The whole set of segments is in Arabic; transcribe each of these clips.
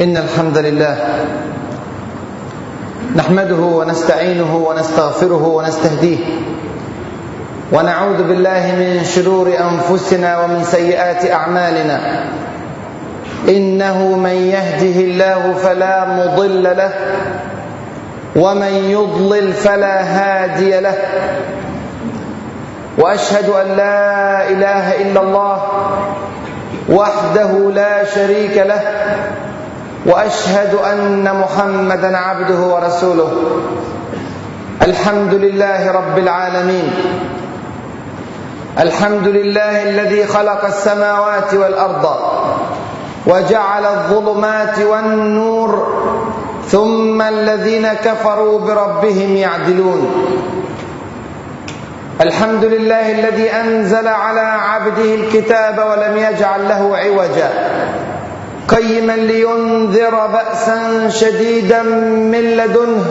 إن الحمد لله نحمده ونستعينه ونستغفره ونستهديه ونعوذ بالله من شرور أنفسنا ومن سيئات أعمالنا إنه من يهده الله فلا مضل له ومن يضلل فلا هادي له وأشهد أن لا إله إلا الله وحده لا شريك له وأشهد أن محمدا عبده ورسوله. الحمد لله رب العالمين. الحمد لله الذي خلق السماوات والأرض وجعل الظلمات والنور ثم الذين كفروا بربهم يعدلون. الحمد لله الذي أنزل على عبده الكتاب ولم يجعل له عوجا. قيما لينذر بأسا شديدا من لدنه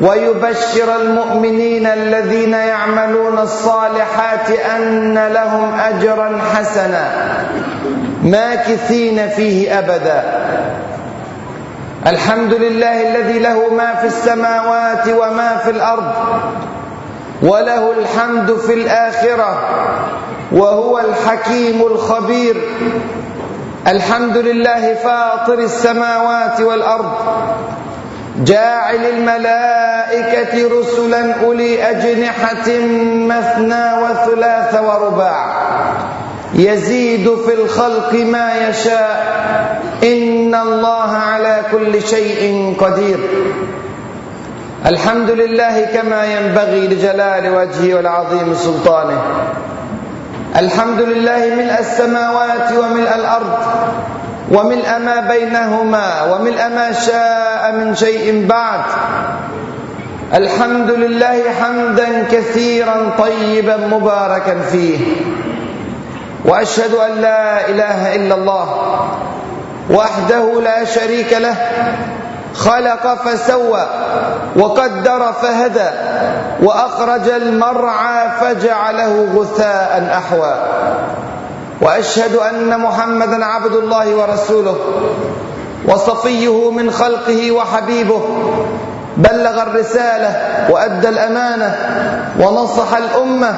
ويبشر المؤمنين الذين يعملون الصالحات أن لهم أجرا حسنا ماكثين فيه أبدا. الحمد لله الذي له ما في السماوات وما في الأرض وله الحمد في الآخرة وهو الحكيم الخبير. الحمد لله فاطر السماوات والأرض جاعل الملائكة رسلا أولي أجنحة مثنى وثلاث ورباع يزيد في الخلق ما يشاء إن الله على كل شيء قدير. الحمد لله كما ينبغي لجلال وجهه والعظيم سلطانه الحمد لله ملء السماوات وملء الأرض وملء ما بينهما وملء ما شاء من شيء بعد. الحمد لله حمدا كثيرا طيبا مباركا فيه. وأشهد أن لا إله إلا الله وحده لا شريك له خلق فسوى وقدر فهدى وأخرج المرعى فجعله غثاء أحوى. وأشهد أن محمدا عبد الله ورسوله وصفيه من خلقه وحبيبه. بلغ الرسالة وأدى الأمانة ونصح الأمة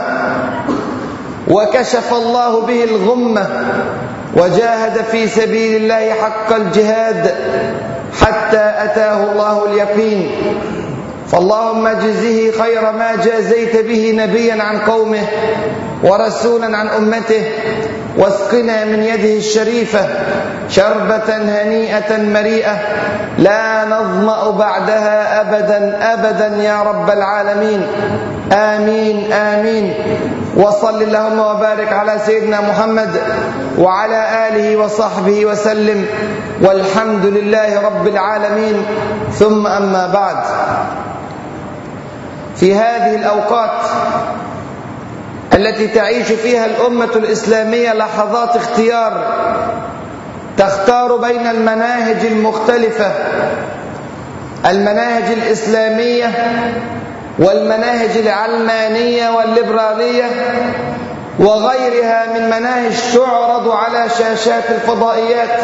وكشف الله به الغمة وجاهد في سبيل الله حق الجهاد. حتى أتاه الله اليقين. فاللهم اجزه خير ما جازيت به نبيا عن قومه. ورسولا عن أمته واسقنا من يده الشريفة شربة هنيئة مريئة لا نظمأ بعدها ابدا ابدا يا رب العالمين. آمين آمين. وصل اللهم وبارك على سيدنا محمد وعلى آله وصحبه وسلم. والحمد لله رب العالمين. ثم أما بعد. في هذه الأوقات التي تعيش فيها الأمة الإسلامية لحظات اختيار تختار بين المناهج المختلفة المناهج الإسلامية والمناهج العلمانية والليبرالية وغيرها من مناهج تعرض على شاشات الفضائيات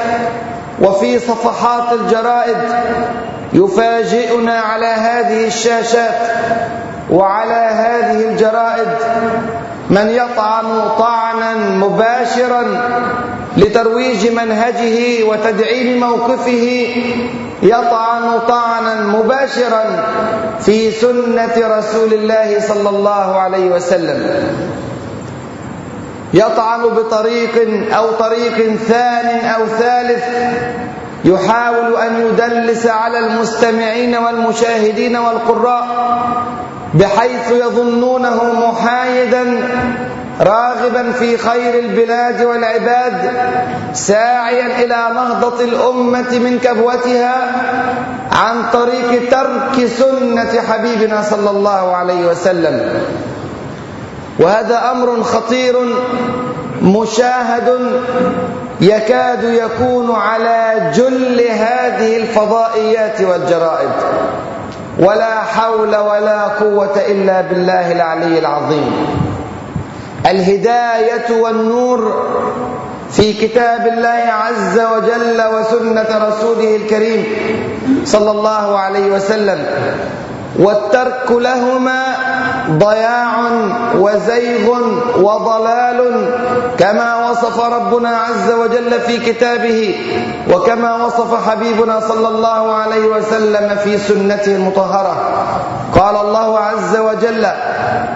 وفي صفحات الجرائد يفاجئنا على هذه الشاشات وعلى هذه الجرائد. من يطعن طعنا مباشرا لترويج منهجه وتدعيم موقفه يطعن طعنا مباشرا في سنة رسول الله صلى الله عليه وسلم. يطعن بطريق أو طريق ثان أو ثالث يحاول أن يدلس على المستمعين والمشاهدين والقراء. بحيث يظنونه محايدا راغبا في خير البلاد والعباد ساعيا إلى نهضه الأمة من كبوتها عن طريق ترك سنة حبيبنا صلى الله عليه وسلم. وهذا أمر خطير مشاهد يكاد يكون على جل هذه الفضائيات والجرائد. ولا حول ولا قوة إلا بالله العلي العظيم. الهداية والنور في كتاب الله عز وجل وسنة رسوله الكريم صلى الله عليه وسلم. والترك لهما ضياع وزيغ وضلال كما وصف ربنا عز وجل في كتابه وكما وصف حبيبنا صلى الله عليه وسلم في سنته المطهرة. قال الله عز وجل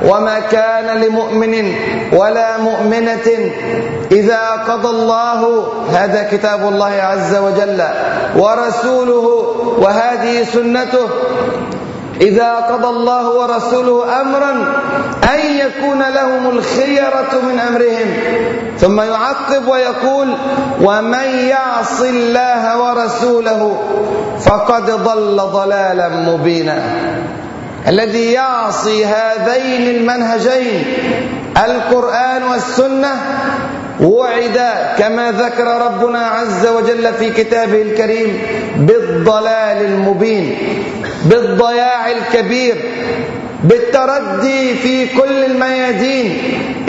وما كان لمؤمن ولا مؤمنة إذا قضى الله هذا كتاب الله عز وجل. ورسوله وهذه سنته إذا قضى الله ورسوله أمرا أن يكون لهم الخيرة من أمرهم. ثم يعقب ويقول ومن يعص الله ورسوله فقد ضل ضلالا مبينا. الذي يعصي هذين المنهجين القرآن والسنة وعد كما ذكر ربنا عز وجل في كتابه الكريم بالضلال المبين. بالضياع الكبير بالتردي في كل الميادين.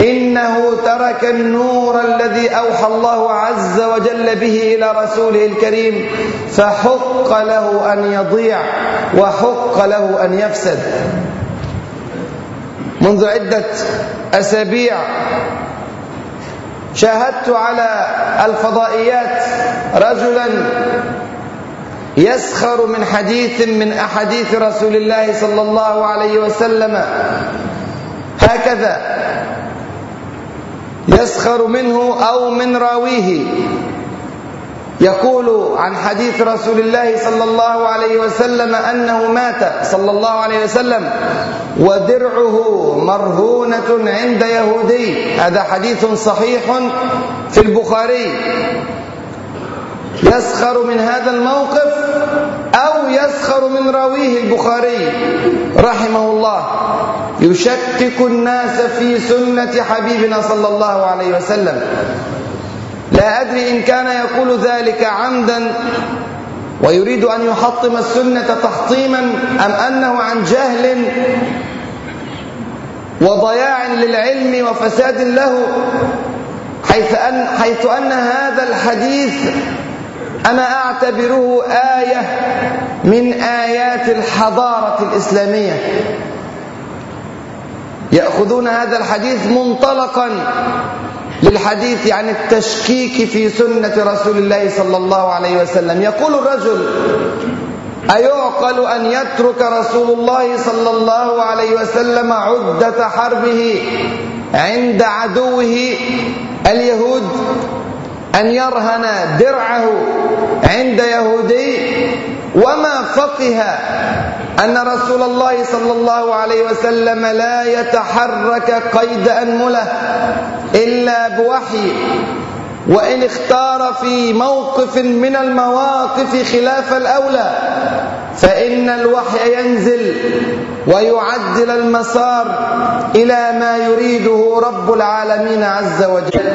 إنه ترك النور الذي أوحى الله عز وجل به إلى رسوله الكريم فحق له أن يضيع وحق له أن يفسد. منذ عدة أسابيع شاهدت على الفضائيات رجلا يسخر من حديث من أحاديث رسول الله صلى الله عليه وسلم. هكذا. يسخر منه أو من راويه. يقول عن حديث رسول الله صلى الله عليه وسلم أنه مات صلى الله عليه وسلم ودرعه مرهونة عند يهودي. هذا حديث صحيح في البخاري. يسخر من هذا الموقف أو يسخر من راويه البخاري رحمه الله. يشكك الناس في سنة حبيبنا صلى الله عليه وسلم. لا أدري إن كان يقول ذلك عمدا ويريد أن يحطم السنة تحطيما أم أنه عن جهل وضياع للعلم وفساد له حيث أن, حيث أن هذا الحديث أنا أعتبره آية من آيات الحضارة الإسلامية. يأخذون هذا الحديث منطلقا للحديث عن التشكيك في سنة رسول الله صلى الله عليه وسلم. يقول الرجل أيعقل أن يترك رسول الله صلى الله عليه وسلم عدة حربه عند عدوه اليهود؟ أن يرهن درعه عند يهودي وما فقه أن رسول الله صلى الله عليه وسلم لا يتحرك قيد أنملة إلا بوحي وإن اختار في موقف من المواقف خلاف الأولى فإن الوحي ينزل ويعدل المسار إلى ما يريده رب العالمين عز وجل.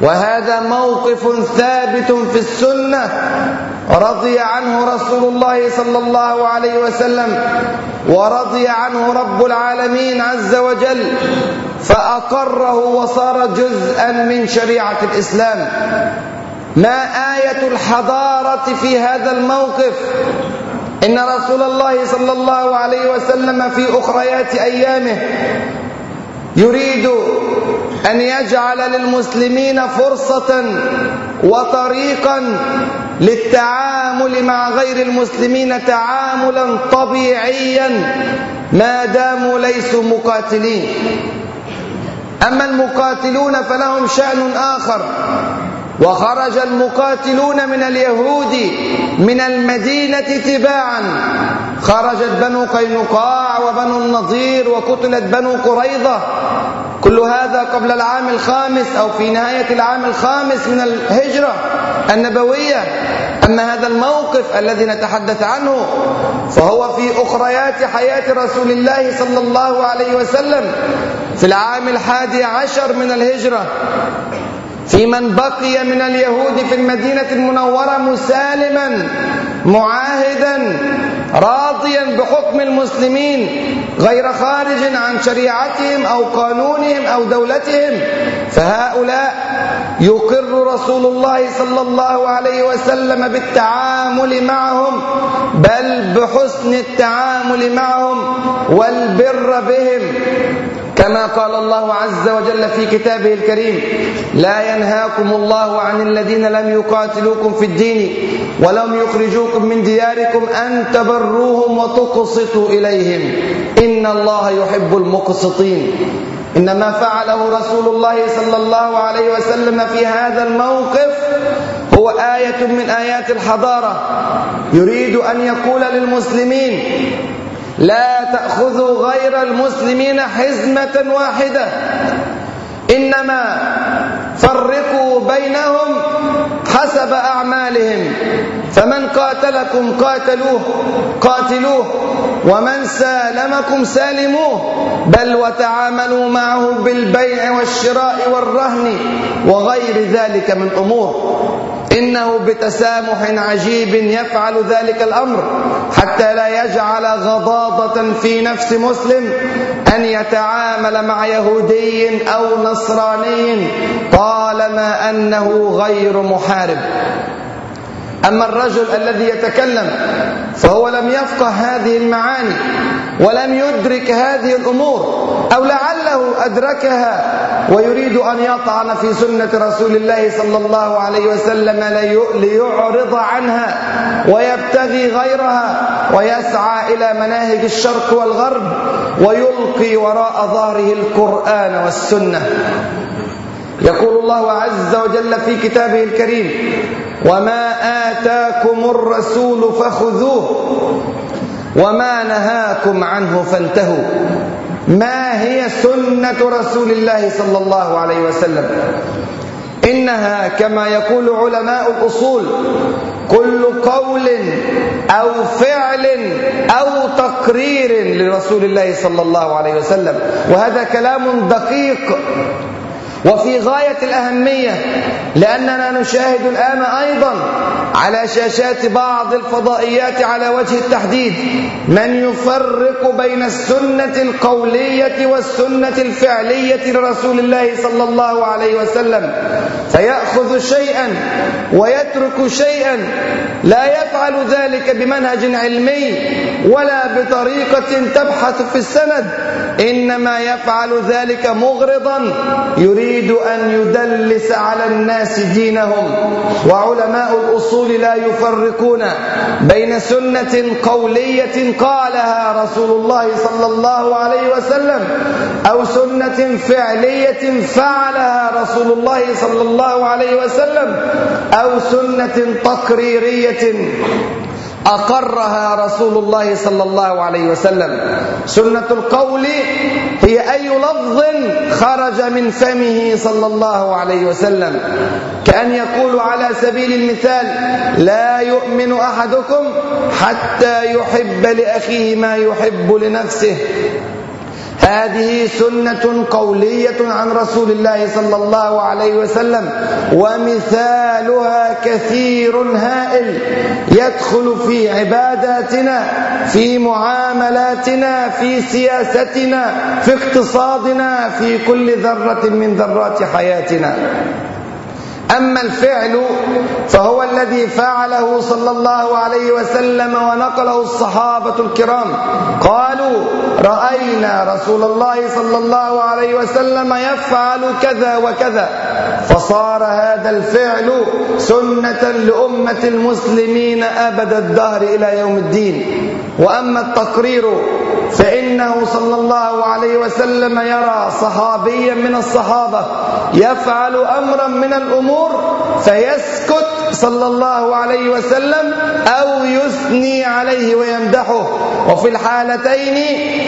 وهذا موقف ثابت في السنة رضي عنه رسول الله صلى الله عليه وسلم ورضي عنه رب العالمين عز وجل فأقره وصار جزءا من شريعة الإسلام. ما آية الحضارة في هذا الموقف؟ إن رسول الله صلى الله عليه وسلم في أخريات أيامه يريد أن يجعل للمسلمين فرصة وطريقا للتعامل مع غير المسلمين تعاملا طبيعيا ما داموا ليسوا مقاتلين. أما المقاتلون فلهم شأن آخر. وخرج المقاتلون من اليهود من المدينة تباعا. خرجت بنو قينقاع وبنو النضير وقتلت بنو قريظة. كل هذا قبل العام الخامس أو في نهاية العام الخامس من الهجرة النبوية. أما هذا الموقف الذي نتحدث عنه فهو في أخريات حياة رسول الله صلى الله عليه وسلم في العام الحادي عشر من الهجرة. في من بقي من اليهود في المدينة المنورة مسالما معاهدا راضيا بحكم المسلمين غير خارج عن شريعتهم أو قانونهم أو دولتهم فهؤلاء يقر رسول الله صلى الله عليه وسلم بالتعامل معهم بل بحسن التعامل معهم والبر بهم. كما قال الله عز وجل في كتابه الكريم لا ينهاكم الله عن الذين لم يقاتلوكم في الدين ولم يخرجوكم من دياركم أن تبروهم وتقسطوا إليهم. إن الله يحب المقسطين. إنما فعله رسول الله صلى الله عليه وسلم في هذا الموقف هو آية من آيات الحضارة يريد أن يقول للمسلمين لا تأخذوا غير المسلمين حزمة واحدة. إنما فرقوا بينهم حسب أعمالهم. فمن قاتلكم قاتلوه قاتلوه. ومن سالمكم سالموه. بل وتعاملوا معه بالبيع والشراء والرهن وغير ذلك من أمور. إنه بتسامح عجيب يفعل ذلك الأمر حتى لا يجعل غضاضة في نفس مسلم أن يتعامل مع يهودي أو نصراني طالما أنه غير محارب. أما الرجل الذي يتكلم فهو لم يفقه هذه المعاني ولم يدرك هذه الأمور أو لعله أدركها ويريد أن يطعن في سنة رسول الله صلى الله عليه وسلم ليعرض عنها ويبتغي غيرها ويسعى إلى مناهج الشرق والغرب ويلقي وراء ظهره القرآن والسنة. يقول الله عز وجل في كتابه الكريم وما آتاكم الرسول فخذوه وما نهاكم عنه فانتهوا. ما هي سنة رسول الله صلى الله عليه وسلم؟ إنها كما يقول علماء الأصول كل قول أو فعل أو تقرير لرسول الله صلى الله عليه وسلم. وهذا كلام دقيق. وفي غاية الأهمية لأننا نشاهد الآن أيضا على شاشات بعض الفضائيات على وجه التحديد من يفرق بين السنة القولية والسنة الفعلية لرسول الله صلى الله عليه وسلم. فيأخذ شيئا ويترك شيئا لا يفعل ذلك بمنهج علمي ولا بطريقة تبحث في السند. إنما يفعل ذلك مغرضا يريد أن يدلس على الناس دينهم وعلماء الأصول لا يفرقون بين سنة قولية قالها رسول الله صلى الله عليه وسلم أو سنة فعلية فعلها رسول الله صلى الله عليه وسلم أو سنة تقريرية أقرها رسول الله صلى الله عليه وسلم. سنة القول هي أي لفظ خرج من فمه صلى الله عليه وسلم. كأن يقول على سبيل المثال لا يؤمن أحدكم حتى يحب لأخيه ما يحب لنفسه. هذه سنة قولية عن رسول الله صلى الله عليه وسلم ومثالها كثير هائل يدخل في عباداتنا في معاملاتنا في سياستنا في اقتصادنا في كل ذرة من ذرات حياتنا. أما الفعل فهو الذي فعله صلى الله عليه وسلم ونقله الصحابة الكرام. قالوا رأينا رسول الله صلى الله عليه وسلم يفعل كذا وكذا. فصار هذا الفعل سنة لأمة المسلمين أبد الدهر إلى يوم الدين. وأما التقرير فإنه صلى الله عليه وسلم يرى صحابيا من الصحابة يفعل أمرا من الأمور فيسكت صلى الله عليه وسلم أو يثني عليه ويمدحه. وفي الحالتين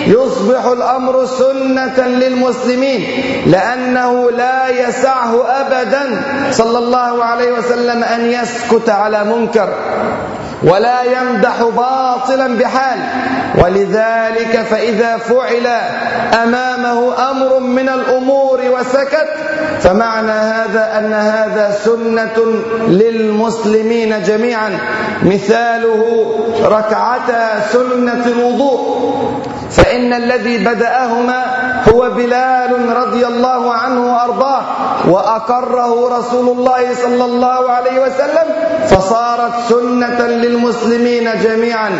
يصبح الأمر سنة للمسلمين لأنه لا يسعه أبدا صلى الله عليه وسلم أن يسكت على منكر. ولا يمدح باطلا بحال. ولذلك فإذا فعل أمامه أمر من الأمور وسكت فمعنى هذا أن هذا سنة للمسلمين جميعا. مثاله ركعتا سنة الوضوء. فإن الذي بدأهما هو بلال رضي الله عنه وأرضاه وأقره رسول الله صلى الله عليه وسلم فصارت سنة للمسلمين جميعا.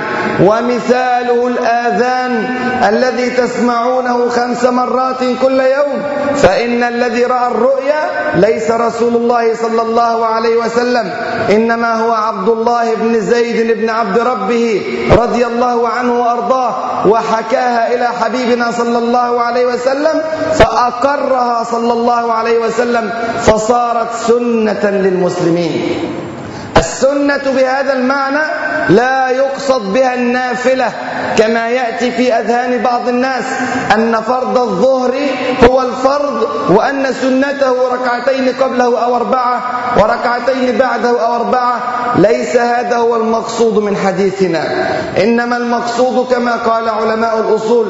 ومثاله الآذان الذي تسمعونه خمس مرات كل يوم فإن الذي رأى الرؤيا ليس رسول الله صلى الله عليه وسلم إنما هو عبد الله بن زيد بن عبد ربه رضي الله عنه وأرضاه وحكاها إلى حبيبنا صلى الله عليه وسلم فأقرها صلى الله عليه وسلم فصارت سنة للمسلمين. السنة بهذا المعنى لا يقصد بها النافلة كما يأتي في أذهان بعض الناس أن فرض الظهر هو الفرض وأن سنته ركعتين قبله أو أربعة وركعتين بعده أو أربعة. ليس هذا هو المقصود من حديثنا. إنما المقصود كما قال علماء الأصول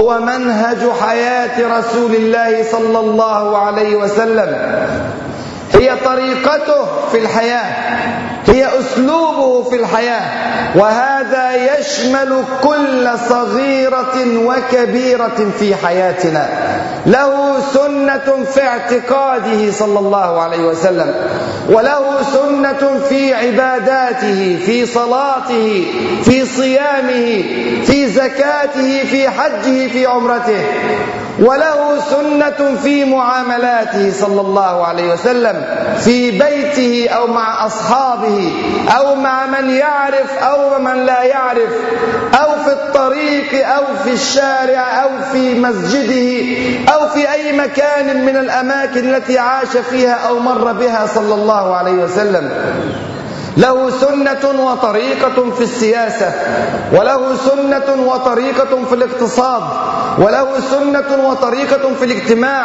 هو منهج حياة رسول الله صلى الله عليه وسلم. هي طريقته في الحياة. هي أسلوبه في الحياة. وهذا يشمل كل صغيرة وكبيرة في حياتنا. له سنة في اعتقاده صلى الله عليه وسلم. وله سنة في عباداته في صلاته في صيامه في زكاته في حجه في عمرته. وله سنة في معاملاته صلى الله عليه وسلم في بيته أو مع أصحابه أو مع من يعرف أو من لا يعرف أو في الطريق أو في الشارع أو في مسجده أو في أي مكان من الأماكن التي عاش فيها أو مر بها صلى الله عليه وسلم. له سنة وطريقة في السياسة وله سنة وطريقة في الاقتصاد وله سنة وطريقة في الاجتماع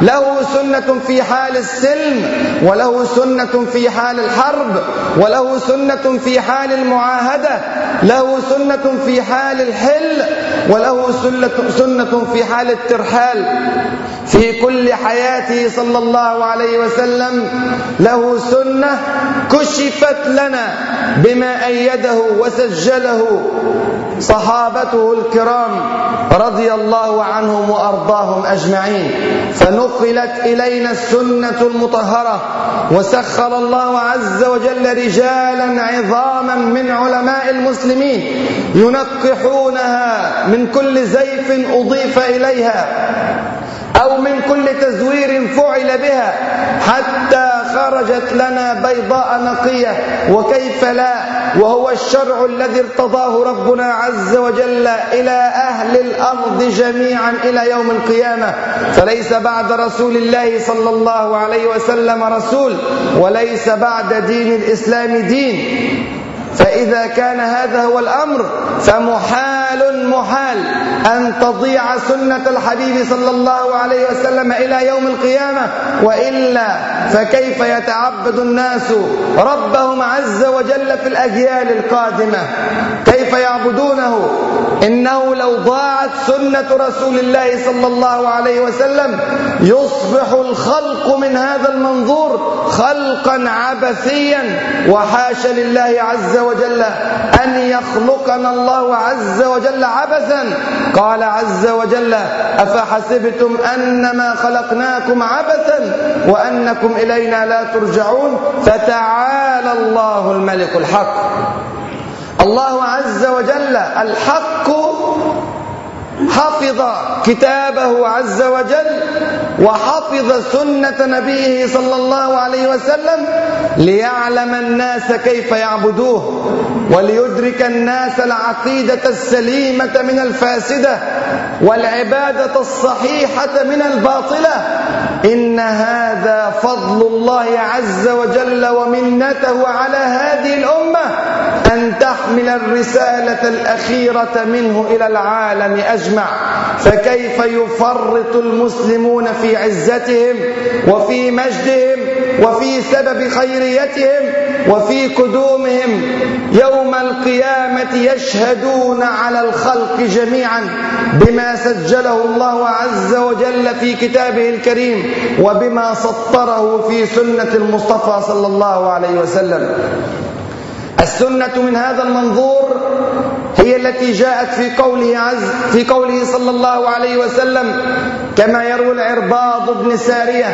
له سنة في حال السلم وله سنة في حال الحرب وله سنة في حال المعاهدة له سنة في حال الحل وله سنة في حال الترحال. في كل حياته صلى الله عليه وسلم له سنة كشفت لنا بما أيده وسجله صحابته الكرام رضي الله عنهم وأرضاهم أجمعين. فنقلت إلينا السنة المطهرة وسخر الله عز وجل رجالا عظاما من علماء المسلمين ينقحونها من كل زيف أضيف إليها أو من كل تزوير فعل بها حتى خرجت لنا بيضاء نقية وكيف لا؟ وهو الشرع الذي ارتضاه ربنا عز وجل إلى أهل الأرض جميعا إلى يوم القيامة. فليس بعد رسول الله صلى الله عليه وسلم رسول وليس بعد دين الإسلام دين. فإذا كان هذا هو الأمر فمحال محال أن تضيع سنة الحبيب صلى الله عليه وسلم إلى يوم القيامة وإلا فكيف يتعبد الناس ربهم عز وجل في الأجيال القادمة؟ كيف يعبدونه؟ إنه لو ضاعت سنة رسول الله صلى الله عليه وسلم يصبح الخلق من هذا المنظور خلقا عبثيا. وحاش لله عز وجل أن يخلقنا الله عز وجل عبثا. قال عز وجل أفحسبتم أنما خلقناكم عبثا وأنكم إلينا لا ترجعون؟ فتعالى الله الملك الحق. الله عز وجل الحق حفظ كتابه عز وجل وحفظ سنة نبيه صلى الله عليه وسلم ليعلم الناس كيف يعبدوه وليدرك الناس العقيدة السليمة من الفاسدة والعبادة الصحيحة من الباطلة. إن هذا فضل الله عز وجل ومنته على هذه الأمة. أن تحمل الرسالة الأخيرة منه إلى العالم أجمع. فكيف يفرط المسلمون في عزتهم وفي مجدهم وفي سبب خيريتهم وفي قدومهم؟ يوم القيامة يشهدون على الخلق جميعا بما سجله الله عز وجل في كتابه الكريم وبما سطره في سنة المصطفى صلى الله عليه وسلم. السنة من هذا المنظور هي التي جاءت في قوله عز في قوله صلى الله عليه وسلم كما يروي العرباض بن سارية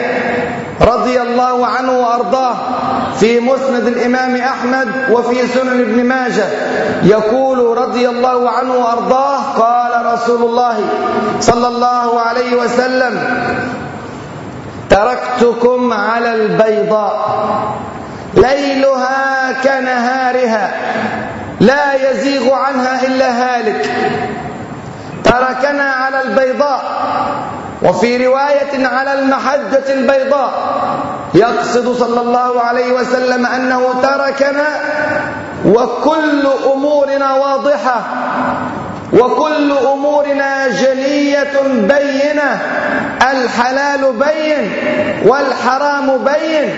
رضي الله عنه وأرضاه في مسند الإمام أحمد وفي سنن ابن ماجه يقول رضي الله عنه وأرضاه قال رسول الله صلى الله عليه وسلم تركتكم على البيضاء. ليلها كنهارها لا يزيغ عنها إلا هالك. تركنا على البيضاء وفي رواية على المحجة البيضاء. يقصد صلى الله عليه وسلم أنه تركنا وكل أمورنا واضحة. وكل أمورنا جلية بينة الحلال بين والحرام بين.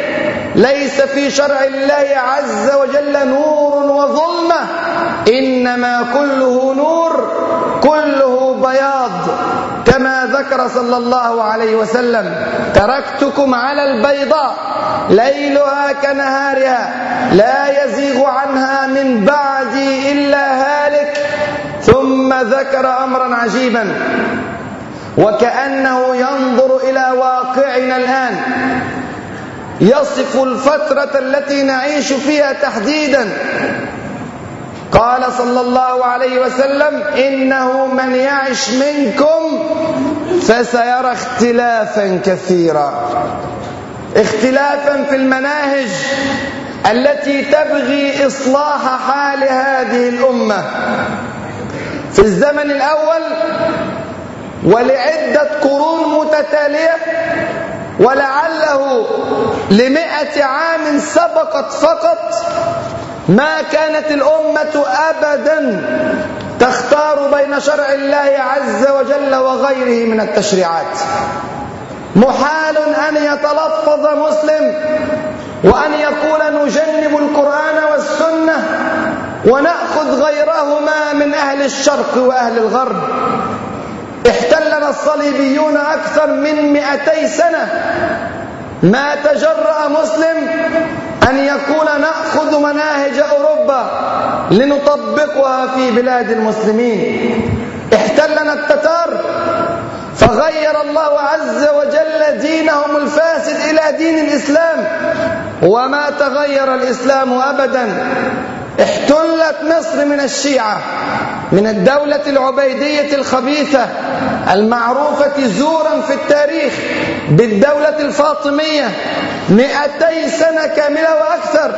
ليس في شرع الله عز وجل نور وظلمة إنما كله نور كله بياض. كما ذكر صلى الله عليه وسلم تركتكم على البيضاء ليلها كنهارها لا يزيغ عنها من بعدي ذكر أمرا عجيبا وكأنه ينظر إلى واقعنا الآن. يصف الفترة التي نعيش فيها تحديدا. قال صلى الله عليه وسلم إنه من يعش منكم فسيرى اختلافا كثيرا. اختلافا في المناهج التي تبغي إصلاح حال هذه الأمة. في الزمن الأول ولعدة قرون متتالية ولعله لمئة عام سبقت فقط ما كانت الأمة أبدا تختار بين شرع الله عز وجل وغيره من التشريعات. محال أن يتلفظ مسلم وأن يقول نجنب القرآن والسنة ونأخذ غيرهما من أهل الشرق وأهل الغرب. احتلنا الصليبيون أكثر من مئتي سنة. ما تجرأ مسلم أن يقول نأخذ مناهج أوروبا لنطبقها في بلاد المسلمين. احتلنا التتار فغير الله عز وجل دينهم الفاسد إلى دين الإسلام. وما تغير الإسلام أبدا. احتلت مصر من الشيعة من الدولة العبيدية الخبيثة المعروفة زورا في التاريخ بالدولة الفاطمية مئتي سنة كاملة وأكثر.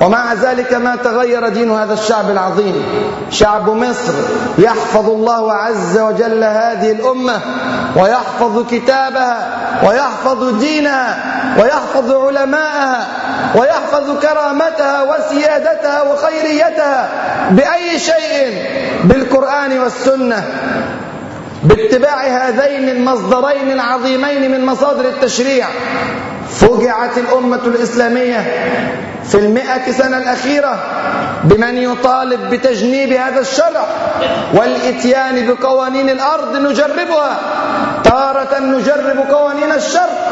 ومع ذلك ما تغير دين هذا الشعب العظيم. شعب مصر يحفظ الله عز وجل هذه الأمة ويحفظ كتابها ويحفظ دينها ويحفظ علماءها ويحفظ كرامتها وسيادتها وخيريتها بأي شيء بالقرآن والسنة باتباع هذين المصدرين العظيمين من مصادر التشريع. فجعت الأمة الإسلامية في المئة سنة الأخيرة بمن يطالب بتجنيب هذا الشرع والإتيان بقوانين الأرض نجربها. تارة نجرب قوانين الشرق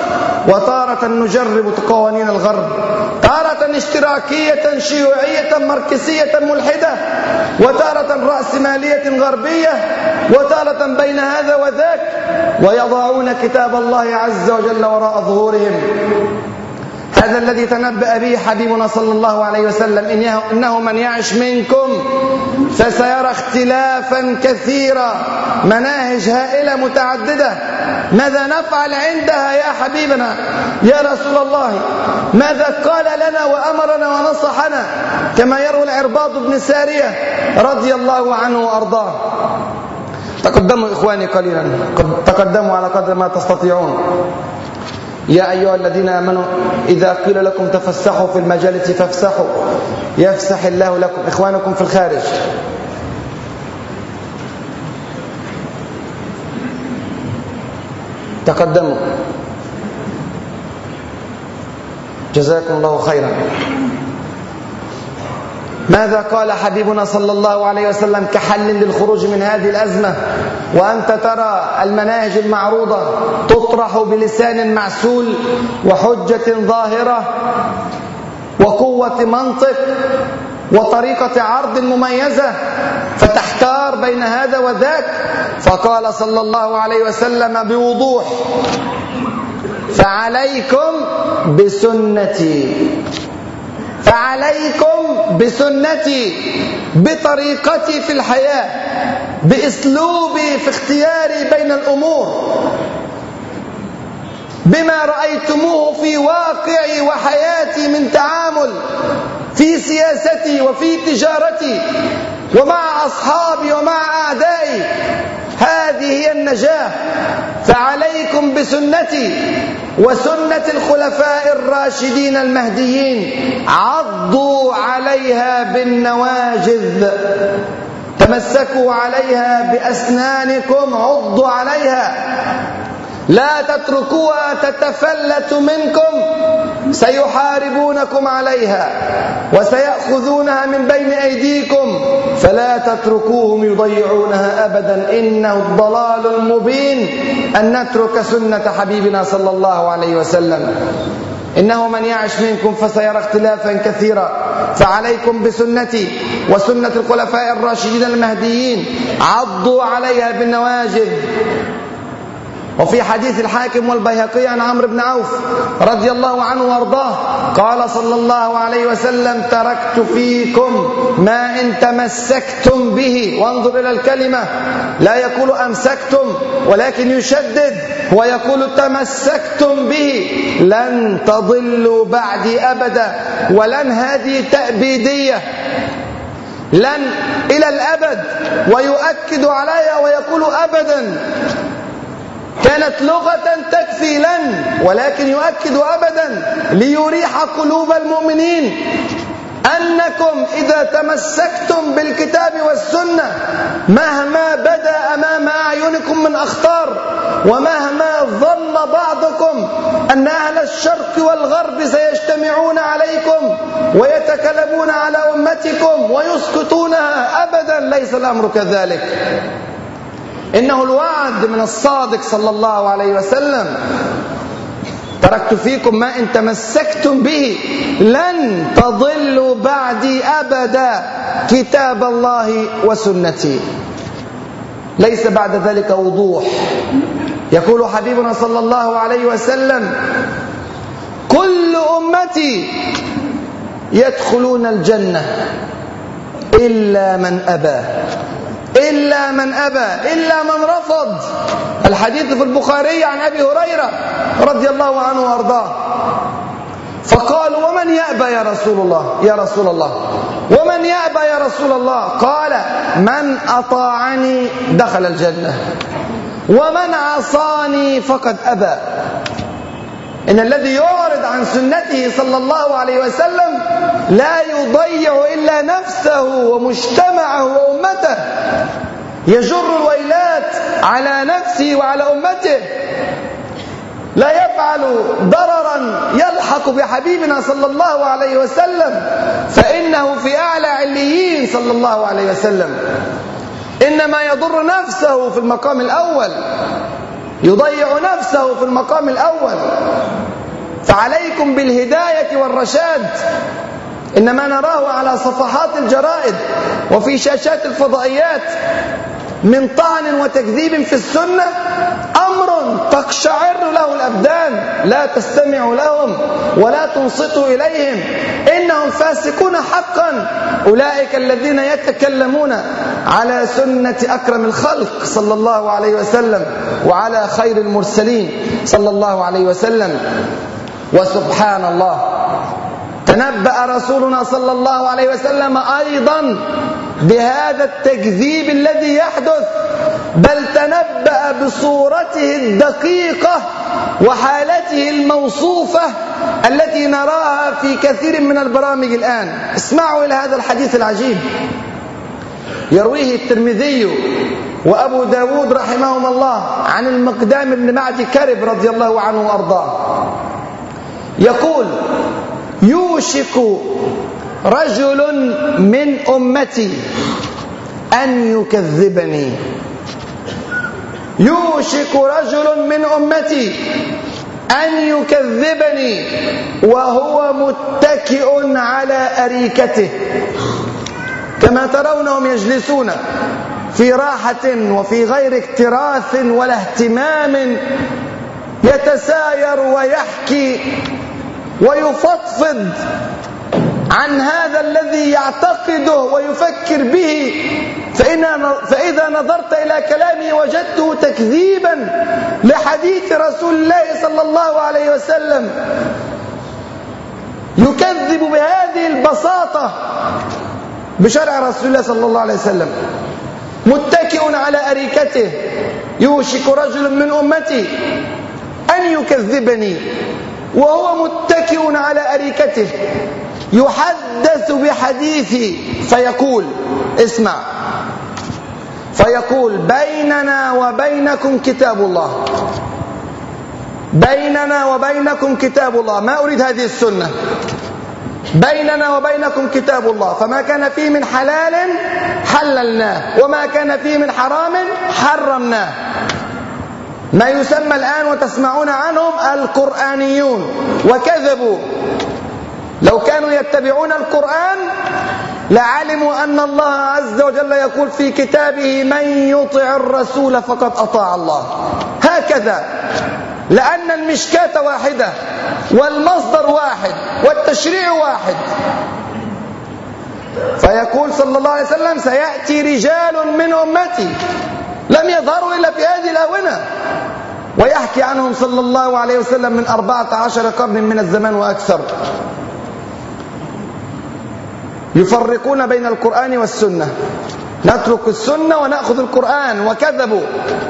وتارة نجرب قوانين الغرب. تارة اشتراكية شيوعية مركزية ملحدة وتارة رأسمالية غربية وتارة بين هذا وذاك ويضعون كتاب الله عز وجل وراء ظهورهم. هذا الذي تنبأ به حبيبنا صلى الله عليه وسلم. إنه من يعش منكم فسيرى اختلافا كثيرا. مناهج هائلة متعددة. ماذا نفعل عندها يا حبيبنا؟ يا رسول الله ماذا قال لنا وأمرنا ونصحنا؟ كما يروي العرباض بن سارية رضي الله عنه وأرضاه. تقدموا إخواني قليلا. تقدموا على قدر ما تستطيعون. يا أيها الذين آمنوا إذا قيل لكم تفسحوا في المجالس فافسحوا. يفسح الله لكم إخوانكم في الخارج. تقدموا. جزاكم الله خيرا. ماذا قال حبيبنا صلى الله عليه وسلم كحل للخروج من هذه الأزمة؟ وأنت ترى المناهج المعروضة تطرح بلسان معسول وحجة ظاهرة وقوة منطق وطريقة عرض مميزة فتحتار بين هذا وذاك. فقال صلى الله عليه وسلم بوضوح فعليكم بسنتي. فعليكم بسنتي بطريقتي في الحياة بأسلوبي في اختياري بين الأمور. بما رأيتموه في واقعي وحياتي من تعامل في سياستي وفي تجارتي ومع أصحابي ومع أعدائي. هذه هي النجاه فعليكم بسنتي وسنة الخلفاء الراشدين المهديين عضوا عليها بالنواجذ. تمسكوا عليها بأسنانكم عضوا عليها. لا تتركوها تتفلت منكم. سيحاربونكم عليها وسيأخذونها من بين أيديكم فلا تتركوهم يضيعونها أبدا. إنه الضلال المبين أن نترك سنة حبيبنا صلى الله عليه وسلم. إنه من يعش منكم فسيرى اختلافا كثيرا. فعليكم بسنتي وسنة الخلفاء الراشدين المهديين. عضوا عليها بالنواجذ. وفي حديث الحاكم والبيهقي عن عمرو بن عوف رضي الله عنه وارضاه قال صلى الله عليه وسلم تركت فيكم ما إن تمسكتم به. وانظر إلى الكلمة. لا يقول أمسكتم ولكن يشدد ويقول تمسكتم به. لن تضلوا بعدي أبدا ولن هذه تأبيدية. لن إلى الأبد. ويؤكد عليها ويقول أبدا. كانت لغة تكفي لن ولكن يؤكد أبدا ليريح قلوب المؤمنين أنكم إذا تمسكتم بالكتاب والسنة مهما بدا أمام أعينكم من أخطار ومهما ظن بعضكم أن أهل الشرق والغرب سيجتمعون عليكم ويتكلمون على أمتكم ويسكتونها أبدا ليس الأمر كذلك. إنه الوعد من الصادق صلى الله عليه وسلم. تركت فيكم ما إن تمسكتم به لن تضلوا بعدي أبدا. كتاب الله وسنتي. ليس بعد ذلك وضوح. يقول حبيبنا صلى الله عليه وسلم كل أمتي يدخلون الجنة إلا من أبى. إلا من أبى إلا من رفض. الحديث في البخاري عن أبي هريرة رضي الله عنه وأرضاه. فقالوا ومن يأبى يا رسول الله؟ يا رسول الله. ومن يأبى يا رسول الله؟ قال من أطاعني دخل الجنة. ومن عصاني فقد أبى. إن الذي يعرض عن سنته صلى الله عليه وسلم لا يضيع إلا نفسه ومجتمعه وأمته. يجر الويلات على نفسه وعلى أمته. لا يفعل ضررا يلحق بحبيبنا صلى الله عليه وسلم فإنه في أعلى عليين صلى الله عليه وسلم. إنما يضر نفسه في المقام الأول. يضيع نفسه في المقام الأول. فعليكم بالهداية والرشاد. إنما نراه على صفحات الجرائد وفي شاشات الفضائيات من طعن وتكذيب في السنة تقشعر له الأبدان لا تستمع لهم ولا تنصتوا إليهم. إنهم فاسقون حقا. أولئك الذين يتكلمون على سنة أكرم الخلق صلى الله عليه وسلم وعلى خير المرسلين صلى الله عليه وسلم. وسبحان الله. تنبأ رسولنا صلى الله عليه وسلم أيضا بهذا التكذيب الذي يحدث بل تنبأ بصورته الدقيقة وحالته الموصوفة التي نراها في كثير من البرامج الآن. اسمعوا إلى هذا الحديث العجيب. يرويه الترمذي وأبو داود رحمهما الله عن المقدام بن معدي كرب رضي الله عنه وأرضاه. يقول يوشك رجل من أمتي أن يكذبني. يوشك رجل من أمتي أن يكذبني وهو متكئ على أريكته. كما ترونهم يجلسون في راحة وفي غير اكتراث ولا اهتمام يتساير ويحكي ويفضفض عن هذا الذي يعتقده ويفكر به. فإذا نظرت إلى كلامه وجدته تكذيبا لحديث رسول الله صلى الله عليه وسلم. يكذب بهذه البساطة بشرع رسول الله صلى الله عليه وسلم. متكئ على أريكته. يوشك رجل من أمتي أن يكذبني. وهو متكئ على أريكته يحدث بحديثي فيقول اسمع فيقول بيننا وبينكم كتاب الله. بيننا وبينكم كتاب الله. ما أريد هذه السنة. بيننا وبينكم كتاب الله. فما كان فيه من حلال حللناه وما كان فيه من حرام حرمناه. ما يسمى الآن وتسمعون عنهم القرآنيون. وكذبوا. لو كانوا يتبعون القرآن لعلموا أن الله عز وجل يقول في كتابه من يطع الرسول فقد أطاع الله. هكذا. لأن المشكاة واحدة والمصدر واحد والتشريع واحد. فيقول صلى الله عليه وسلم سيأتي رجال من أمتي لم يظهروا إلا في هذه الآونة. ويحكي عنهم صلى الله عليه وسلم من أربعة عشر قرن من الزمان وأكثر. يفرقون بين القرآن والسنة. نترك السنة ونأخذ القرآن. وكذبوا.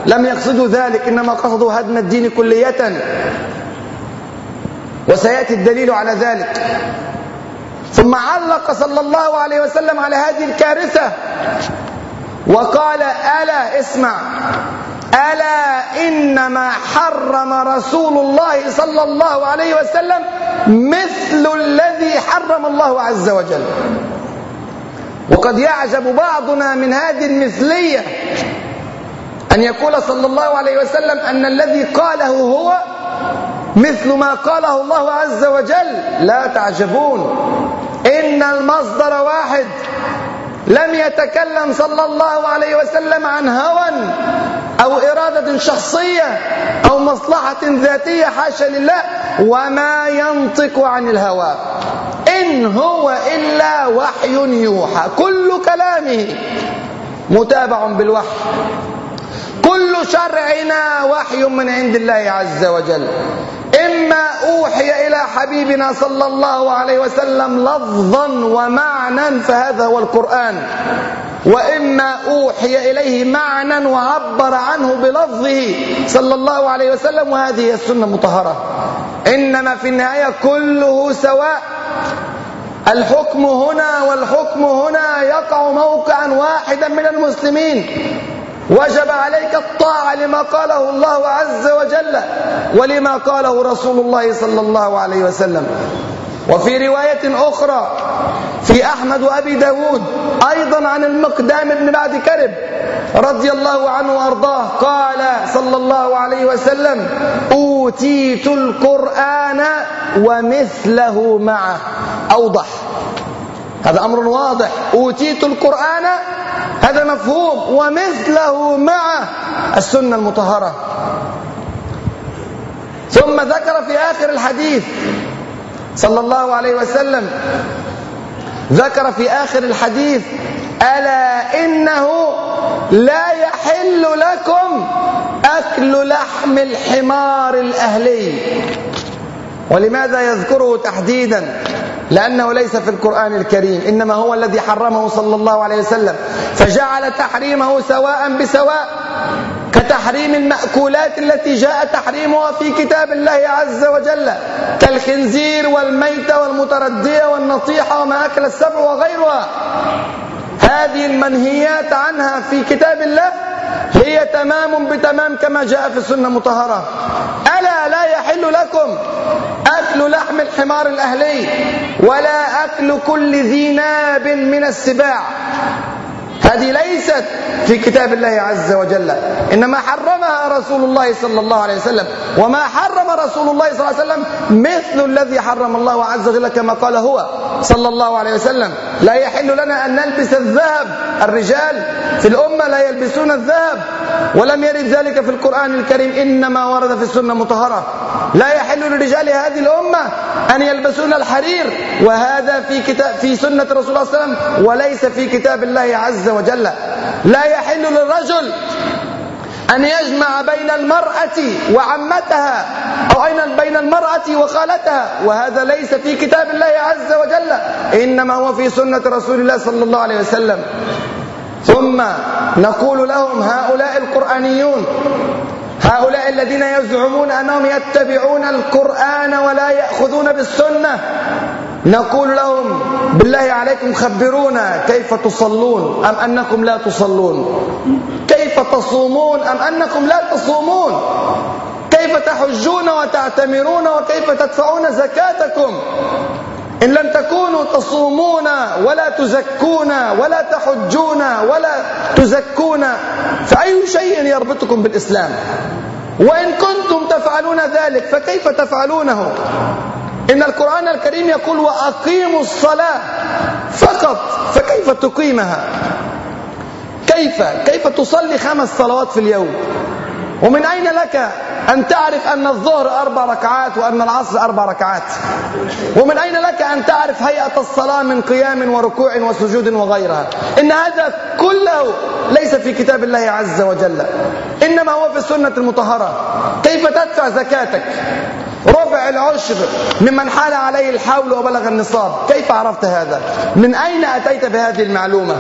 لم يقصدوا ذلك. إنما قصدوا هدم الدين كلية. وسيأتي الدليل على ذلك. ثم علق صلى الله عليه وسلم على هذه الكارثة. وقال ألا اسمع ألا إنما حرم رسول الله صلى الله عليه وسلم مثل الذي حرم الله عز وجل. وقد يعجب بعضنا من هذه المثلية أن يقول صلى الله عليه وسلم أن الذي قاله هو مثل ما قاله الله عز وجل. لا تعجبون. إن المصدر واحد. لم يتكلم صلى الله عليه وسلم عن هوى أو إرادة شخصية أو مصلحة ذاتية حاشا لله وما ينطق عن الهوى. إن هو إلا وحي يوحى. كل كلامه متابع بالوحي. كل شرعنا وحي من عند الله عز وجل. إما أوحي إلى حبيبنا صلى الله عليه وسلم لفظا ومعنى فهذا هو القرآن. وإما أوحي إليه معنى وعبر عنه بلفظه صلى الله عليه وسلم وهذه هي السنة المطهرة. إنما في النهاية كله سواء. الحكم هنا والحكم هنا يقع موقعا واحدا من المسلمين. وجب عليك الطاعة لما قاله الله عز وجل ولما قاله رسول الله صلى الله عليه وسلم. وفي رواية أخرى في أحمد وأبي داود أيضا عن المقدام بن بعد كرب رضي الله عنه وأرضاه قال صلى الله عليه وسلم أوتيت القرآن ومثله معه. أوضح. هذا أمر واضح. أوتيت القرآن هذا مفهوم ومثله معه السنة المطهرة. ثم ذكر في آخر الحديث صلى الله عليه وسلم ذكر في آخر الحديث ألا إنه لا يحل لكم أكل لحم الحمار الأهلي. ولماذا يذكره تحديدا؟ لأنه ليس في القرآن الكريم إنما هو الذي حرمه صلى الله عليه وسلم فجعل تحريمه سواء بسواء كتحريم المأكولات التي جاء تحريمها في كتاب الله عز وجل كالخنزير والميتة والمتردية والنطيحة وما أكل السبع وغيرها. هذه المنهيات عنها في كتاب الله هي تمام بتمام كما جاء في السنة المطهرة ألا لا يحل لكم أكل لحم الحمار الأهلي ولا أكل كل ذي ناب من السباع. هذه ليست في كتاب الله عز وجل. إنما حرمها رسول الله صلى الله عليه وسلم. وما حرم رسول الله صلى الله عليه وسلم مثل الذي حرم الله عز وجل كما قال هو. صلى الله عليه وسلم لا يحل لنا أن نلبس الذهب. الرجال في الأمة لا يلبسون الذهب ولم يرد ذلك في القرآن الكريم. إنما ورد في السنة مطهرة. لا يحل لرجال هذه الأمة أن يلبسون الحرير. وهذا في كتاب في سنة رسول الله صلى الله عليه وسلم وليس في كتاب الله عز وجل. لا يحل للرجل أن يجمع بين المرأة وعمتها أو بين المرأة وخالتها. وهذا ليس في كتاب الله عز وجل إنما هو في سنة رسول الله صلى الله عليه وسلم. ثم نقول لهم هؤلاء القرآنيون هؤلاء الذين يزعمون أنهم يتبعون القرآن ولا يأخذون بالسنة نقول لهم بالله عليكم خبرونا كيف تصلون أم أنكم لا تصلون؟ كيف تصومون أم أنكم لا تصومون؟ كيف تحجون وتعتمرون وكيف تدفعون زكاتكم؟ إن لم تكونوا تصومون ولا تزكون ولا تحجون ولا تزكون فأي شيء يربطكم بالإسلام؟ وإن كنتم تفعلون ذلك فكيف تفعلونه؟ إن القرآن الكريم يقول وأقيموا الصلاة فقط فكيف تقيمها؟ كيف؟ كيف تصلي خمس صلوات في اليوم؟ ومن أين لك أن تعرف أن الظهر أربع ركعات وأن العصر أربع ركعات؟ ومن أين لك أن تعرف هيئة الصلاة من قيام وركوع وسجود وغيرها؟ إن هذا كله ليس في كتاب الله عز وجل إنما هو في السنة المطهرة. كيف تدفع زكاتك؟ ربع العشر ممن حال عليه الحول وبلغ النصاب. كيف عرفت هذا؟ من أين أتيت بهذه المعلومة؟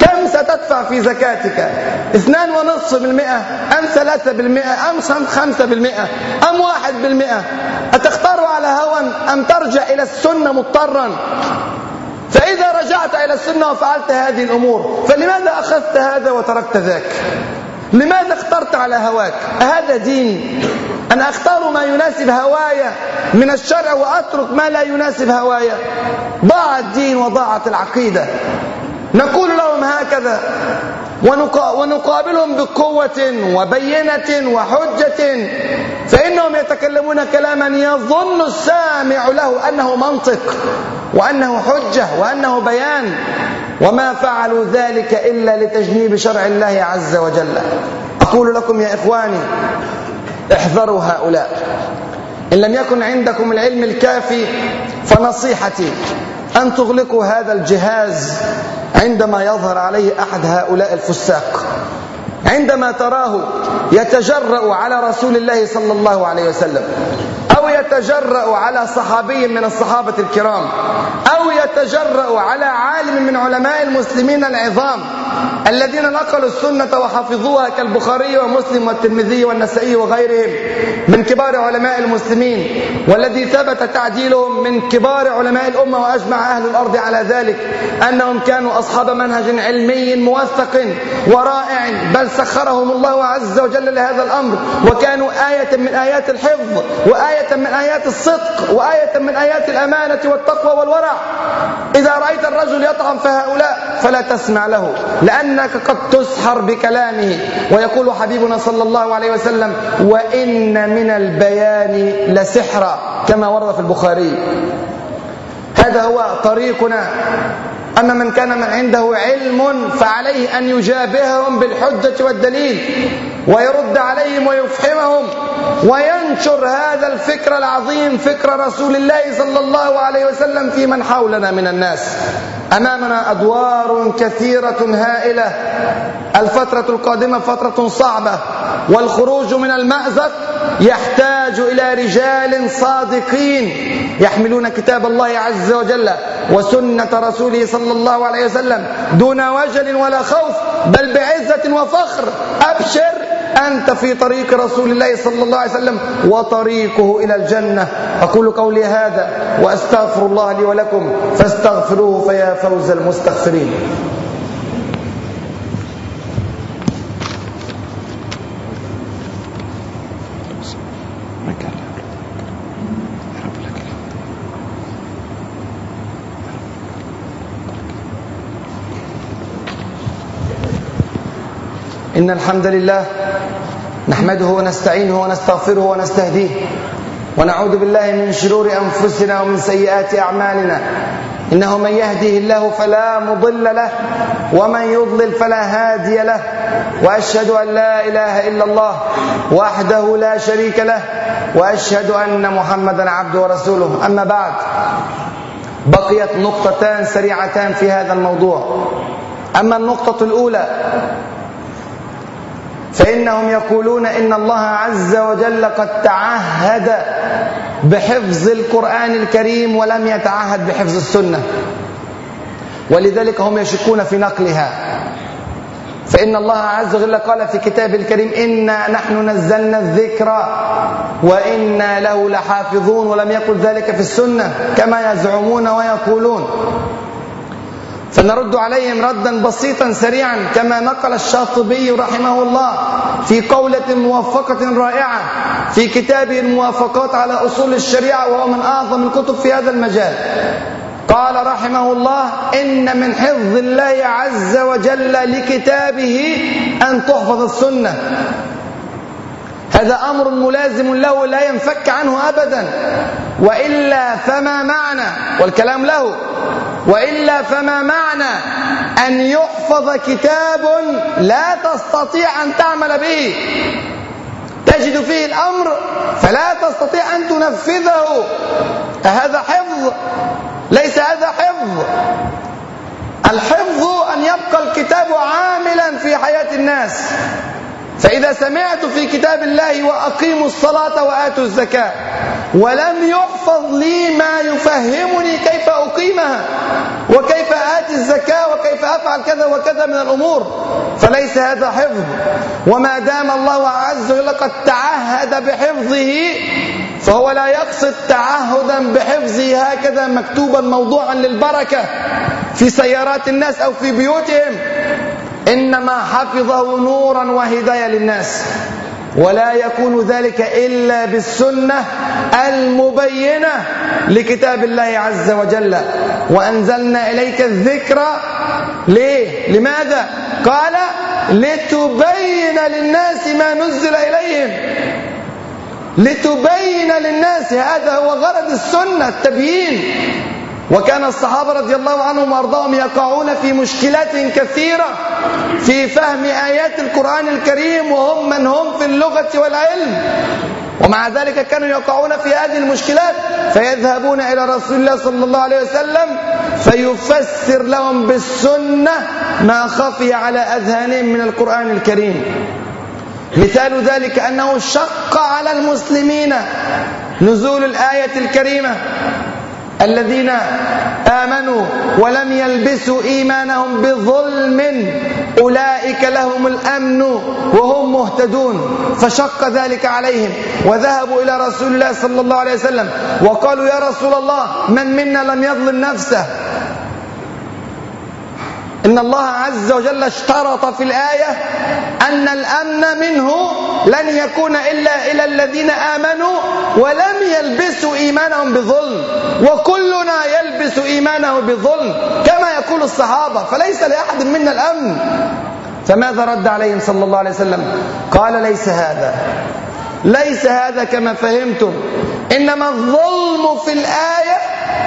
كم ستدفع في زكاتك؟ اثنان ونصف بالمئة أم ثلاثة بالمئة أم خمسة بالمئة أم واحد بالمئة. أتختار على هوى أم ترجع إلى السنة مضطرا؟ فإذا رجعت إلى السنة وفعلت هذه الأمور فلماذا أخذت هذا وتركت ذاك؟ لماذا اخترت على هواك؟ هذا دين. أنا أختار ما يناسب هوايا من الشرع وأترك ما لا يناسب هوايا ضاع الدين وضاعت العقيدة. نقول لهم هكذا. ونقابلهم بقوة وبينة وحجة. فإنهم يتكلمون كلاما يظن السامع له أنه منطق وأنه حجة وأنه بيان. وما فعلوا ذلك إلا لتجنيب شرع الله عز وجل. أقول لكم يا إخواني احذروا هؤلاء. إن لم يكن عندكم العلم الكافي فنصيحتي أن تغلقوا هذا الجهاز عندما يظهر عليه أحد هؤلاء الفساق. عندما تراه يتجرأ على رسول الله صلى الله عليه وسلم أو يتجرأ على صحابي من الصحابة الكرام أو يتجرأ على عالم من علماء المسلمين العظام الذين نقلوا السنة وحفظوها كالبخاري ومسلم والترمذي والنسائي وغيرهم من كبار علماء المسلمين والذي ثبت تعديلهم من كبار علماء الأمة وأجمع أهل الأرض على ذلك أنهم كانوا أصحاب منهج علمي موثق ورائع بل سخرهم الله عز وجل لهذا الأمر وكانوا آية من آيات الحفظ وآية من آيات الصدق وآية من آيات الأمانة والتقوى والورع. إذا رأيت الرجل يطعن فهؤلاء فلا تسمع له لأنك قد تسحر بكلامه ويقول حبيبنا صلى الله عليه وسلم وإن من البيان لسحرا كما ورد في البخاري. هذا هو طريقنا. أما من كان من عنده علم فعليه أن يجابههم بالحجة والدليل ويرد عليهم ويفحمهم وينشر هذا الفكر العظيم فكر رسول الله صلى الله عليه وسلم في من حولنا من الناس. أمامنا أدوار كثيرة هائلة. الفترة القادمة فترة صعبة. والخروج من المأزق يحتاج إلى رجال صادقين يحملون كتاب الله عز وجل وسنة رسوله صلى الله عليه وسلم دون وجل ولا خوف بل بعزة وفخر أبشر أنت في طريق رسول الله صلى الله عليه وسلم وطريقه إلى الجنة أقول قولي هذا وأستغفر الله لي ولكم فاستغفروه فيا فوز المستغفرين إن الحمد لله نحمده ونستعينه ونستغفره ونستهديه ونعوذ بالله من شرور أنفسنا ومن سيئات أعمالنا. إنه من يهده الله فلا مضل له ومن يضلل فلا هادي له. وأشهد أن لا إله إلا الله وحده لا شريك له وأشهد أن محمدا عبده ورسوله. أما بعد بقيت نقطتان سريعتان في هذا الموضوع. أما النقطة الأولى فإنهم يقولون إن الله عز وجل قد تعهد بحفظ القرآن الكريم ولم يتعهد بحفظ السنة. ولذلك هم يشكون في نقلها. فإن الله عز وجل قال في كتابه الكريم إنا نحن نزلنا الذكر وإنا له لحافظون ولم يقل ذلك في السنة كما يزعمون ويقولون. فنرد عليهم ردا بسيطا سريعا كما نقل الشاطبي رحمه الله في قولة موفقة رائعة في كتابه الموافقات على أصول الشريعة وهو من أعظم الكتب في هذا المجال. قال رحمه الله إن من حفظ الله عز وجل لكتابه أن تحفظ السنة. هذا أمر ملازم له لا ينفك عنه أبدا. وإلا فما معنى والكلام له وإلا فما معنى أن يحفظ كتاب لا تستطيع أن تعمل به. تجد فيه الأمر فلا تستطيع أن تنفذه. هذا حفظ ليس هذا حفظ. الحفظ أن يبقى الكتاب عاملا في حياة الناس. فإذا سمعت في كتاب الله وأقيموا الصلاة وآتوا الزكاة ولم يحفظ لي ما يفهمني كيف أقيمها وكيف آتي الزكاة وكيف أفعل كذا وكذا من الأمور فليس هذا حفظ وما دام الله عز وجل قد تعهد بحفظه فهو لا يقصد تعهدا بحفظه هكذا مكتوبا موضوعا للبركة في سيارات الناس أو في بيوتهم إنما حفظه نورا وهداية للناس ولا يكون ذلك إلا بالسنة المبينة لكتاب الله عز وجل وأنزلنا إليك الذكر ليه؟ لماذا؟ قال لتبين للناس ما نزل إليهم لتبين للناس هذا هو غرض السنة التبيين وكان الصحابة رضي الله عنهم وأرضاهم يقعون في مشكلات كثيرة في فهم آيات القرآن الكريم وهم من هم في اللغة والعلم. ومع ذلك كانوا يقعون في هذه المشكلات فيذهبون إلى رسول الله صلى الله عليه وسلم فيفسر لهم بالسنة ما خفي على أذهانهم من القرآن الكريم. مثال ذلك أنه شق على المسلمين نزول الآية الكريمة. الذين آمنوا ولم يلبسوا إيمانهم بظلم أولئك لهم الأمن وهم مهتدون فشق ذلك عليهم وذهبوا إلى رسول الله صلى الله عليه وسلم وقالوا يا رسول الله من منا لم يظلم نفسه إن الله عز وجل اشترط في الآية أن الأمن منه لن يكون إلا إلى الذين آمنوا ولم يلبسوا إيمانهم بظلم. وكلنا يلبس إيمانه بظلم كما يقول الصحابة فليس لأحد منا الأمن. فماذا رد عليهم صلى الله عليه وسلم؟ قال ليس هذا. ليس هذا كما فهمتم. إنما الظلم في الآية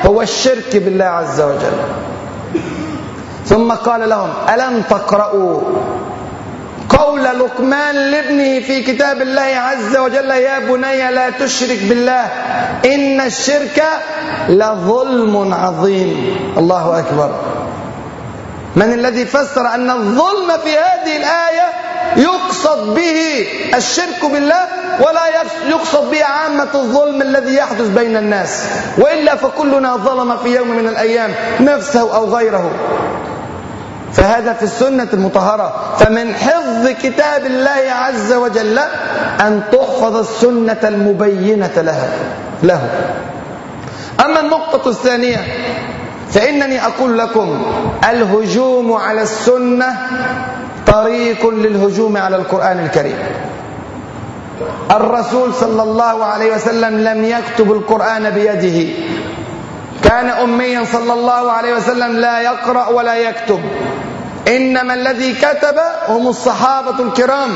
هو الشرك بالله عز وجل. ثم قال لهم ألم تقرأوا قول لقمان لابنه في كتاب الله عز وجل يا بني لا تشرك بالله إن الشرك لظلم عظيم. الله أكبر. من الذي فسر أن الظلم في هذه الآية يقصد به الشرك بالله ولا يقصد به عامة الظلم الذي يحدث بين الناس وإلا فكلنا ظلم في يوم من الأيام نفسه أو غيره. فهذا في السنة المطهرة. فمن حفظ كتاب الله عز وجل أن تحفظ السنة المبينة لها له. أما النقطة الثانية فإنني أقول لكم الهجوم على السنة طريق للهجوم على القرآن الكريم. الرسول صلى الله عليه وسلم لم يكتب القرآن بيده. كان أميا صلى الله عليه وسلم لا يقرأ ولا يكتب. إنما الذي كتب هم الصحابة الكرام.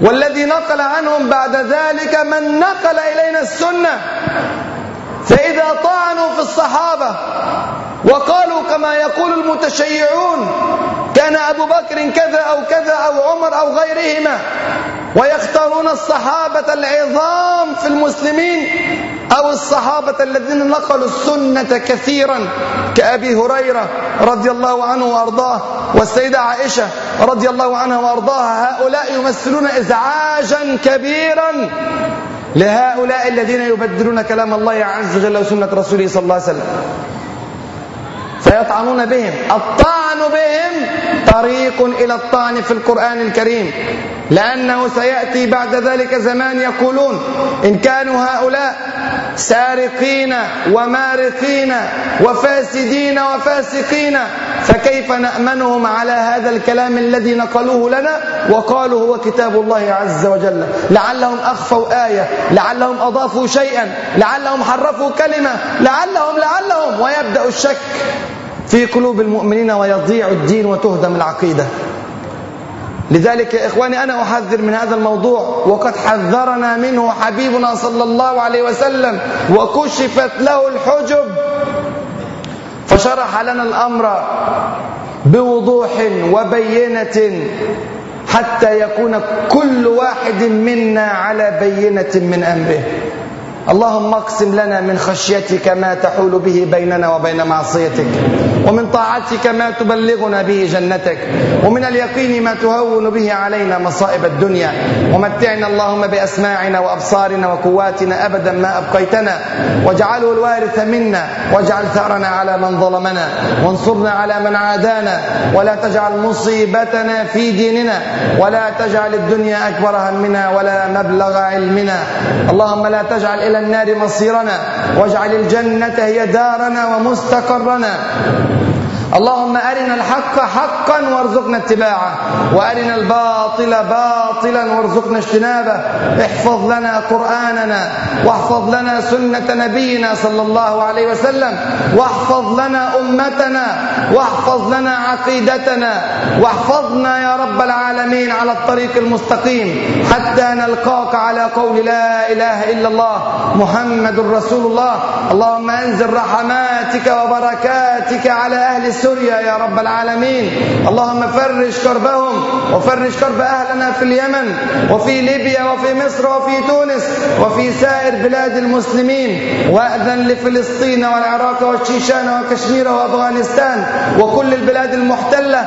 والذي نقل عنهم بعد ذلك من نقل إلينا السنة. فإذا طعنوا في الصحابة وقالوا كما يقول المتشيعون كان أبو بكر كذا أو كذا أو عمر أو غيرهما ويختارون الصحابة العظام في المسلمين أو الصحابة الذين نقلوا السنة كثيرا كأبي هريرة رضي الله عنه وأرضاه والسيدة عائشة رضي الله عنها وأرضاها هؤلاء يمثلون إزعاجا كبيرا لهؤلاء الذين يبدلون كلام الله عز وجل وسنة رسوله صلى الله عليه وسلم. فيطعنون بهم. الطعن بهم طريق إلى الطعن في القرآن الكريم. لأنه سيأتي بعد ذلك زمان يقولون إن كانوا هؤلاء سارقين ومارقين وفاسدين وفاسقين فكيف نأمنهم على هذا الكلام الذي نقلوه لنا وقالوا هو كتاب الله عز وجل؟ لعلهم أخفوا آية لعلهم أضافوا شيئا لعلهم حرفوا كلمة لعلهم لعلهم ويبدأ الشك. في قلوب المؤمنين ويضيع الدين وتهدم العقيدة. لذلك يا إخواني أنا أحذر من هذا الموضوع. وقد حذرنا منه حبيبنا صلى الله عليه وسلم وكشفت له الحجب. فشرح لنا الأمر بوضوح وبينة حتى يكون كل واحد منا على بينة من أمره. اللهم اقسم لنا من خشيتك ما تحول به بيننا وبين معصيتك ومن طاعتك ما تبلغنا به جنتك ومن اليقين ما تهون به علينا مصائب الدنيا. ومتعنا اللهم بأسماعنا وأبصارنا وقواتنا أبدا ما أبقيتنا. واجعله الوارث منا واجعل ثأرنا على من ظلمنا وانصرنا على من عادانا. ولا تجعل مصيبتنا في ديننا ولا تجعل الدنيا أكبر همنا ولا مبلغ علمنا. اللهم لا تجعل إلى النار مصيرنا واجعل الجنة هي دارنا ومستقرنا. اللهم أرنا الحق حقا وارزقنا اتباعه وأرنا الباطل باطلا وارزقنا اجتنابه. احفظ لنا قرآننا واحفظ لنا سنة نبينا صلى الله عليه وسلم واحفظ لنا أمتنا واحفظ لنا عقيدتنا واحفظنا يا رب العالمين على الطريق المستقيم حتى نلقاك على قول لا إله إلا الله محمد رسول الله. اللهم انزل رحماتك وبركاتك على أهل سوريا يا رب العالمين. اللهم فرج كربهم وفرج كرب أهلنا في اليمن وفي ليبيا وفي مصر وفي تونس وفي سائر بلاد المسلمين. وأذن لفلسطين والعراق والشيشان وكشمير وأفغانستان وكل البلاد المحتلة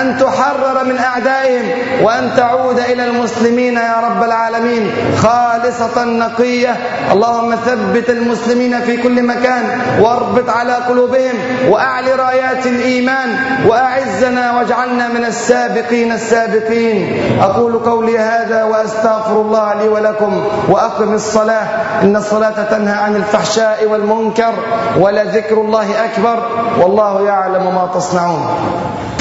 أن تحرر من أعدائهم وأن تعود إلى المسلمين يا رب العالمين. خالصة نقية. اللهم ثبت المسلمين في كل مكان واربط على قلوبهم وأعلي رايات الإيمان وأعزنا واجعلنا من السابقين السابقين. أقول قولي هذا وأستغفر الله لي ولكم وأقم الصلاة. إن الصلاة تنهى عن الفحشاء والمنكر ولذكر الله أكبر. والله يعلم ما تصنعون.